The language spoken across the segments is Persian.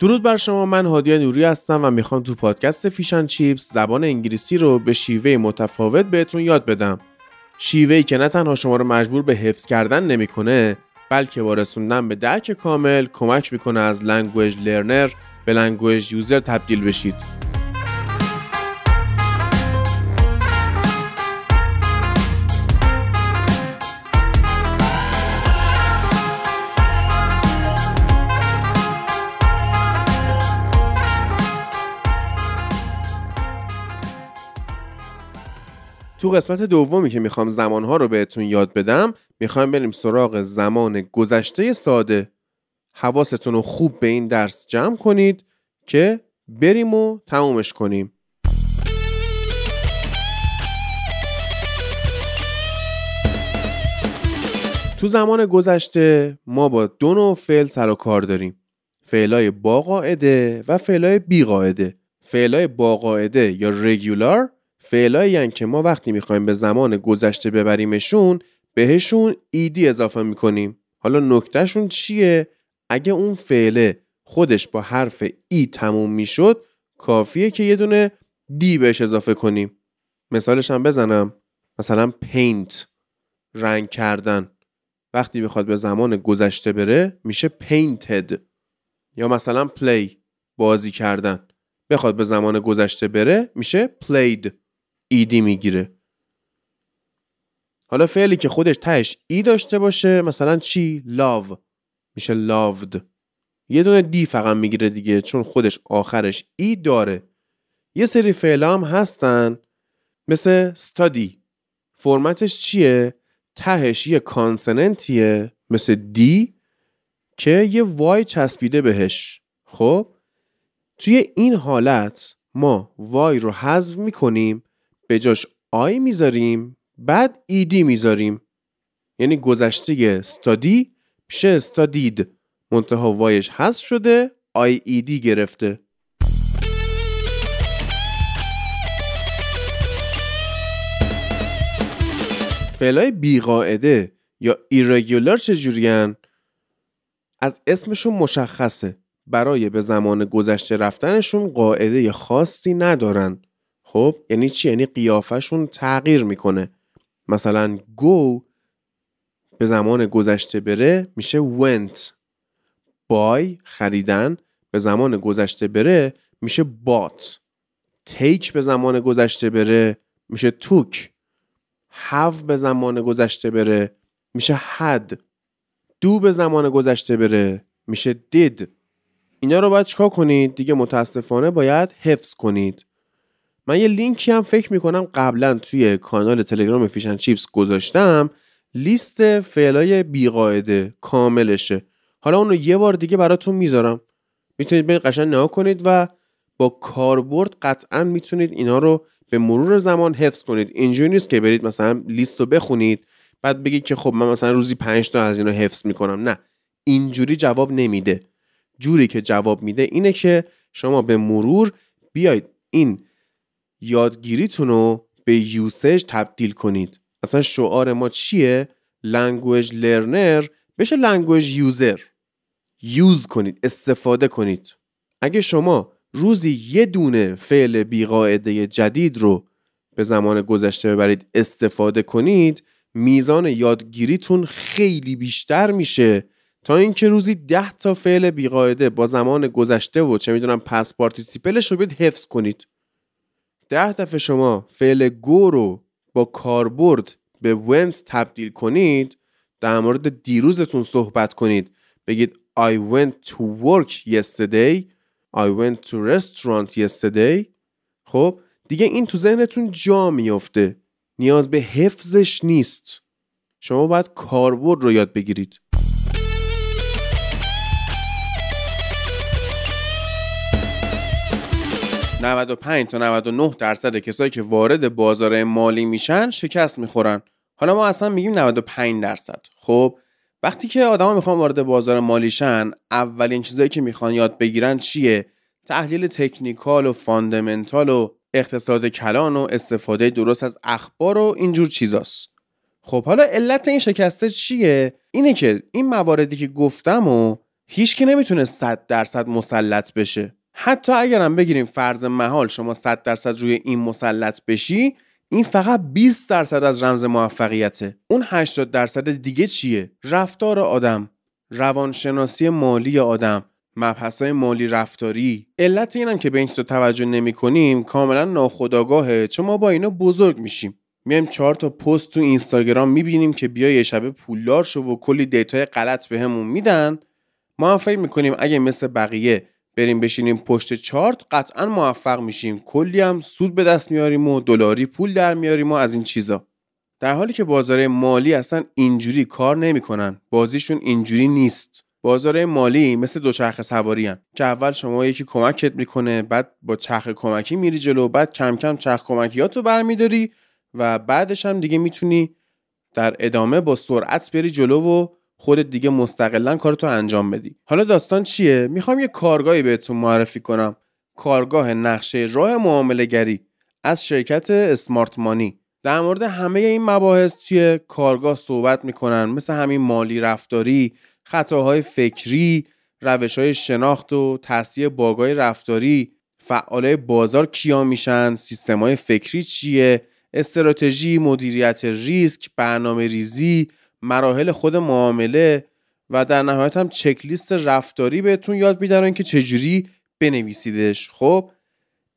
درود بر شما من هادی نوری هستم و می‌خوام تو پادکست Fish and Chips زبان انگلیسی رو به شیوه متفاوت بهتون یاد بدم. شیوهی که نه تنها شما رو مجبور به حفظ کردن نمی‌کنه بلکه با رسوندن به درک کامل کمک می‌کنه از language learner به language user تبدیل بشید. تو قسمت دومی که می‌خوام زمانها رو بهتون یاد بدم می‌خوایم بریم سراغ زمان گذشته ساده. حواستون رو خوب به این درس جمع کنید که بریم و تمومش کنیم. تو زمان گذشته ما با دو نوع فعل سر و کار داریم. فعلای با قاعده و فعلای بی قاعده فعلای با قاعده یا رگولار فعلایی که ما وقتی می‌خوایم به زمان گذشته ببریمشون بهشون ed اضافه می‌کنیم. حالا نکتهشون چیه؟ اگه اون فعله خودش با حرف e تموم می‌شد کافیه که یه دونه d بهش اضافه کنیم. مثالش هم بزنم. مثلا paint رنگ کردن. وقتی بخواد به زمان گذشته بره میشه painted. یا مثلا play بازی کردن. بخواد به زمان گذشته بره میشه played. ایدی می‌گیره. حالا فعلی که خودش تهش ای داشته باشه مثلا چی؟ love میشه loved یه دونه دی فقط می‌گیره دیگه چون خودش آخرش ای داره. یه سری فعل هم هستن مثل study. فرمتش چیه؟ تهش یه کانسننتیه مثل دی که یه وای چسبیده بهش. خب؟ توی این حالت ما وای رو حذف می‌کنیم به جاش آی می‌ذاریم بعد ایدی می‌ذاریم. یعنی گذشته استادی میشه استادید. منتها وایش حذف شده آی ایدی گرفته. فعلای بیقاعده یا ایرگولار چجورین؟ از اسمشون مشخصه. برای به زمان گذشته رفتنشون قاعده خاصی ندارن. خب یعنی چی؟ یعنی قیافشون تغییر می‌کنه. مثلا go به زمان گذشته بره میشه went. Buy خریدن به زمان گذشته بره میشه bought. Take به زمان گذشته بره میشه took. Have به زمان گذشته بره میشه had. Do به زمان گذشته بره میشه did. اینا رو باید چکار کنید؟ دیگه متاسفانه باید حفظ کنید. من یه لینکی هم فکر می‌کنم قبلا توی کانال تلگرام فیشن چیپس گذاشتم. لیست فعلای بیقاعده کاملشه. حالا اون رو یه بار دیگه براتون می‌ذارم. می‌تونید برید قشنگ نگاه کنید و با کاربرد قطعا می‌تونید اینا رو به مرور زمان حفظ کنید. اینجوری نیست که برید مثلا لیست رو بخونید بعد بگید که خب من مثلا روزی 5 تا از اینا حفظ می‌کنم. نه اینجوری جواب نمیده. جوری که جواب میده اینه که شما به مرور بیاید. این یادگیریتون رو به usage تبدیل کنید. اصلا شعار ما چیه؟ language learner بشه language user use کنید استفاده کنید. اگه شما روزی یه دونه فعل بیقاعده جدید رو به زمان گذشته ببرید استفاده کنید میزان یادگیریتون خیلی بیشتر میشه. تا اینکه روزی ده تا فعل بیقاعده با زمان گذشته و چه می‌دونم past participle ش رو بیاید حفظ کنید. ده دفعه شما فعل go رو با کاربرد به went تبدیل کنید در مورد دیروزتون صحبت کنید. بگید I went to work yesterday I went to restaurant yesterday. خب دیگه این تو ذهنتون جا میافته. نیاز به حفظش نیست. شما باید کاربرد رو یاد بگیرید. 95 تا 99 درصد کسایی که وارد بازار مالی میشن شکست می‌خورن. حالا ما اصلا میگیم 95 درصد. خب وقتی که آدما می‌خوان وارد بازار مالی شن اولین چیزایی که می‌خوان یاد بگیرن چیه؟ تحلیل تکنیکال و فاندامنتال و اقتصاد کلان و استفاده درست از اخبار و اینجور چیزاست. خب حالا علت این شکسته چیه؟ اینه که این مواردی که گفتم و هیچ که نمی‌تونه 100 درصد مسلط بشه. حتی اگرم بگیریم فرض محال شما 100 درصد روی این مسلط بشی این فقط 20 درصد از رمز موفقیته. اون 80 درصد دیگه چیه؟ رفتار آدم روانشناسی مالی آدم مبحث مالی رفتاری. علت اینم که به این چیزا توجه نمی کنیم کاملا ناخودآگاهه. چون ما با اینا بزرگ میشیم. میایم چهار تا پست تو اینستاگرام می‌بینیم که بیا یه شبه پولدار شو و کلی دیتای غلط بهمون میدن. ما هم فکر می‌کنیم اگه مثل بقیه بریم بشینیم پشت چارت قطعا موفق میشیم. کلی هم سود به دست میاریم و دلاری پول در میاریم و از این چیزا. در حالی که بازار مالی اصلا اینجوری کار نمی‌کنن. بازیشون اینجوری نیست. بازار مالی مثل دوچرخه سواری هن. که اول شما یکی کمکت می‌کنه بعد با چرخ کمکی میری جلو بعد کم کم چرخ کمکیاتو برمیداری و بعدش هم دیگه می‌تونی در ادامه با سرعت بری جلو و خودت دیگه مستقلا کارتو انجام بدی. حالا داستان چیه؟ می‌خوام یه کارگاهی بهتون معرفی کنم. کارگاه نقشه راه معامله گری از شرکت اسمارت مانی در مورد همه این مباحث توی کارگاه صحبت می‌کنن مثل همین مالی رفتاری خطاهای فکری روش های شناخت و تصحیح باگای رفتاری. فعالای بازار کیا میشن؟ سیستم های فکری چیه؟ استراتژی مدیریت ریسک برنامه ریزی مراحل خود معامله و در نهایت هم چکلیست رفتاری بهتون یاد میدن که چجوری بنویسیدش. خب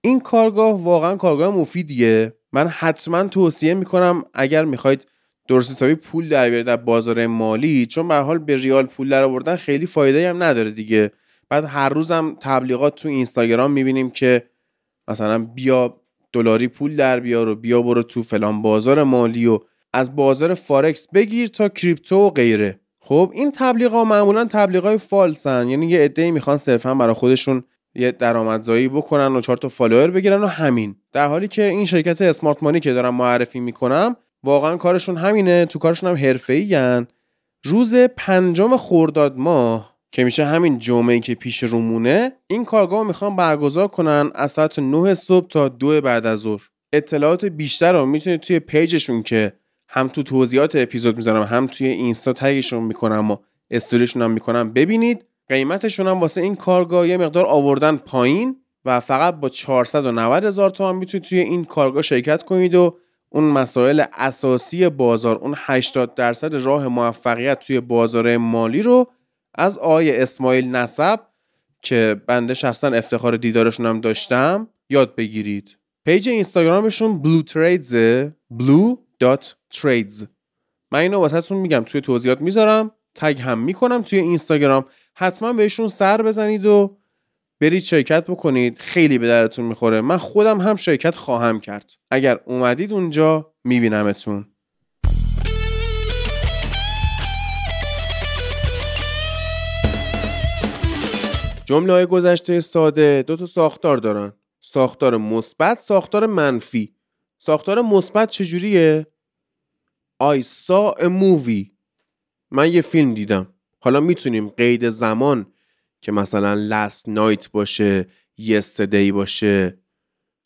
این کارگاه واقعا کارگاه مفیدیه. من حتما توصیه می‌کنم اگر می‌خواید درست حسابی پول در بیارید در بازار مالی چون به حال به ریال پول در آوردن خیلی فایده هم نداره دیگه. بعد هر روزم تبلیغات تو اینستاگرام می‌بینیم که مثلا بیا دلاری پول در بیار و بیا برو تو فلان بازار مالی و از بازار فارکس بگیر تا کریپتو و غیره. خب این تبلیغ معمولا تبلیغ های false ن یعنی یه عده‌ای می‌خوان صرفا برای خودشون یه درآمدزایی بکنن و چهار تا follower بگیرن و همین. در حالی که این شرکت Smart Money که دارم معرفی می‌کنم واقعا کارشون همینه تو کارشون هم حرفه‌ای روز پنجم خرداد ماه که میشه همین جمعه که پیش رومونه این کارگاه می‌خوان برگزار کنن از ساعت 9 صبح تا دو بعد از ظهر. اطلاعات بیشتر رو می‌تونید توی پیجشون که هم تو توضیحات اپیزود می‌ذارم هم توی اینستا تگشون می‌کنم و استوریشون هم می‌کنم. ببینید قیمتشون هم واسه این کارگاه یه مقدار آوردن پایین و فقط با 490 هزار تومان می‌تونید توی این کارگاه شرکت کنید و اون مسائل اساسی بازار اون 80 درصد راه موفقیت توی بازار مالی رو از آقای اسماعیل نسب که بنده شخصا افتخار دیدارشون هم داشتم یاد بگیرید. پیج اینستاگرامشون blue trades blue.trades من اینو واسهتون میگم توی توضیحات می‌ذارم تگ هم می‌کنم توی اینستاگرام. حتما بهشون سر بزنید و برید شرکت بکنید. خیلی به درتون می‌خوره. من خودم هم شرکت خواهم کرد. اگر اومدید اونجا میبینمتون. جمله های گذشته ساده دو تا ساختار دارن. ساختار مثبت ساختار منفی. ساختار مثبت چجوریه؟ I saw a movie. من یه فیلم دیدم. حالا می‌تونیم قید زمان که مثلا last night باشه yesterday باشه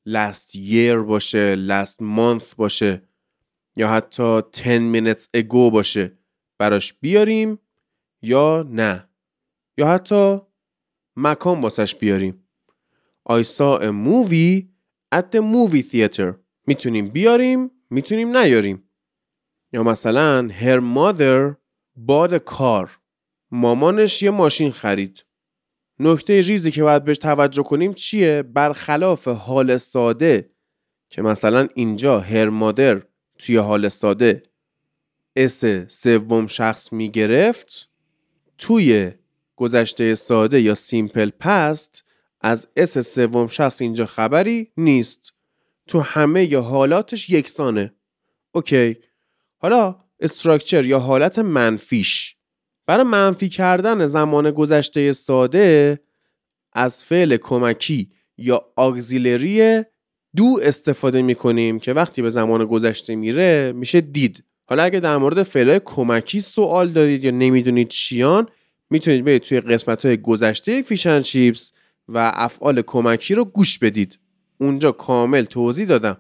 last year باشه last month باشه یا حتی 10 minutes ago باشه. براش بیاریم یا نه؟ یا حتی مکان واسش بیاریم. I saw a movie at the movie theater. می‌تونیم بیاریم می‌تونیم نیاریم. یا مثلا her mother a car. مامانش یه ماشین خرید. نکته ریزی که باید بهش توجه کنیم چیه؟ برخلاف حال ساده که مثلا اینجا هر مادر توی حال ساده s سوم شخص می‌گرفت توی گذشته ساده یا simple past از s سوم شخص اینجا خبری نیست. تو همه‌ی حالاتش یکسانه. اوکی. حالا structure یا حالت منفیش. برای منفی کردن زمان گذشته ساده از فعل کمکی یا auxiliary دو استفاده می کنیم که وقتی به زمان گذشته میره میشه دید. حالا اگه در مورد فعل کمکی سوال دارید یا نمی‌دونید چیان می‌تونید برید توی قسمت های گذشته فیشن چیپس و افعال کمکی رو گوش بدید. اونجا کامل توضیح دادم.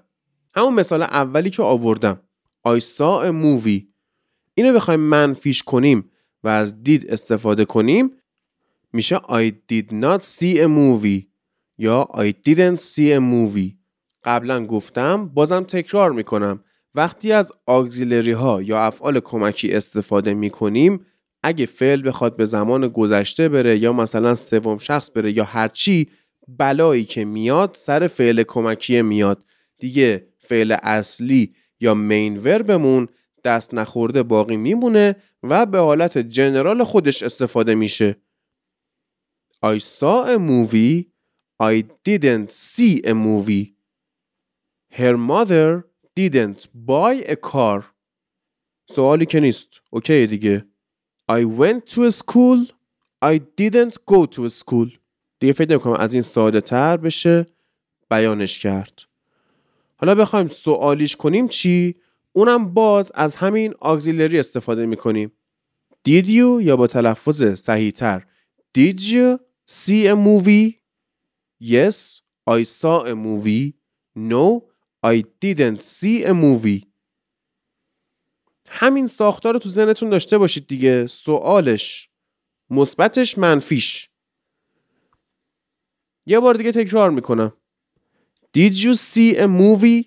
همون مثال اولی که آوردم. I saw a movie. اینو بخوایم منفیش کنیم و از دید استفاده کنیم. میشه I did not see a movie یا I didn't see a movie. قبلا گفتم بازم تکرار می‌کنم. وقتی از آگزیلری ها یا افعال کمکی استفاده می‌کنیم اگه فعل بخواد به زمان گذشته بره یا مثلا سوم شخص بره یا هرچی بلایی که میاد سر فعل کمکی میاد. دیگه فعل اصلی یا مین وربمون دست نخورده باقی میمونه و به حالت جنرال خودش استفاده میشه. I saw a movie I didn't see a movie. Her mother didn't buy a car. سوالی که نیست. اوکی دیگه. I went to school I didn't go to school. دیگه فکر نمی‌کنم از این ساده تر بشه. بیانش کرد. حالا بخوایم سوالیش کنیم چی اونم باز از همین آگزیلری استفاده می‌کنیم Did you یا با تلفظ صحیح تر Did you see a movie? Yes, I saw a movie. No, I didn't see a movie. همین ساختار رو تو ذهنتون داشته باشید دیگه سوالش مثبتش منفیش یه بار دیگه تکرار می‌کنم Did you see a movie?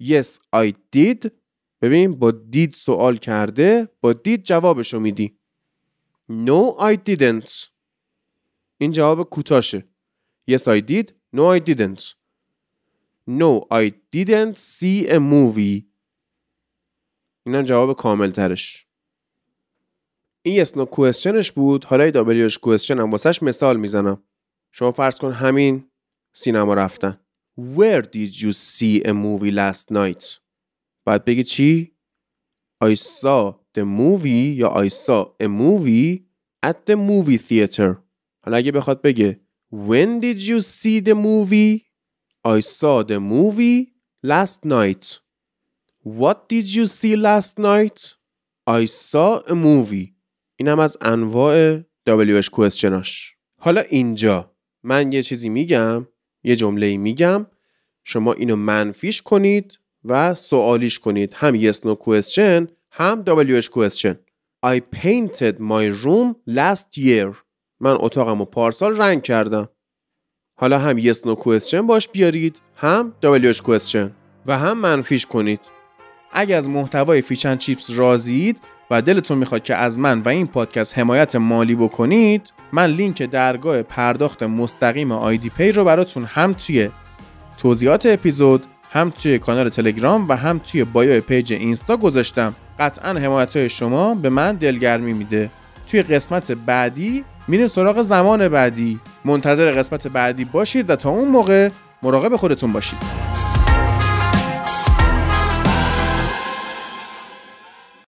Yes, I did. ببین با did سوال کرده با did جوابشو میدی. No, I didn't. این جواب کوتاشه. Yes, I did. No, I didn't. No, I didn't see a movie. اینم جواب کامل ترش. این yes no questionش بود. حالا WH question هم واسهش مثال می‌زنم. شما فرض کن همین سینما رفتن. Where did you see a movie last night? بعد بگی چی؟ I saw the movie یا I saw a movie at the movie theater. حالا اگه بخواد بگه When did you see the movie? I saw the movie last night. What did you see last night? I saw a movie. این هم از انواع WH questionاش. حالا اینجا من یه چیزی میگم یه جمله میگم. شما اینو منفیش کنید و سوالیش کنید. هم yes no question هم WH question. I painted my room last year. من اتاقم رو پارسال رنگ کردم. حالا هم yes no question باش بیارید هم WH question. و هم منفیش کنید. اگر از محتوای فیچن چیپس راضیید و دلتون می‌خواد که از من و این پادکست حمایت مالی بکنید من لینک درگاه پرداخت مستقیم آیدی پی رو براتون هم توی توضیحات اپیزود هم توی کانال تلگرام و هم توی بایو پیج اینستا گذاشتم. قطعا حمایت های شما به من دلگرمی میده. توی قسمت بعدی میریم سراغ زمان بعدی. منتظر قسمت بعدی باشید و تا اون موقع مراقب خودتون باشید.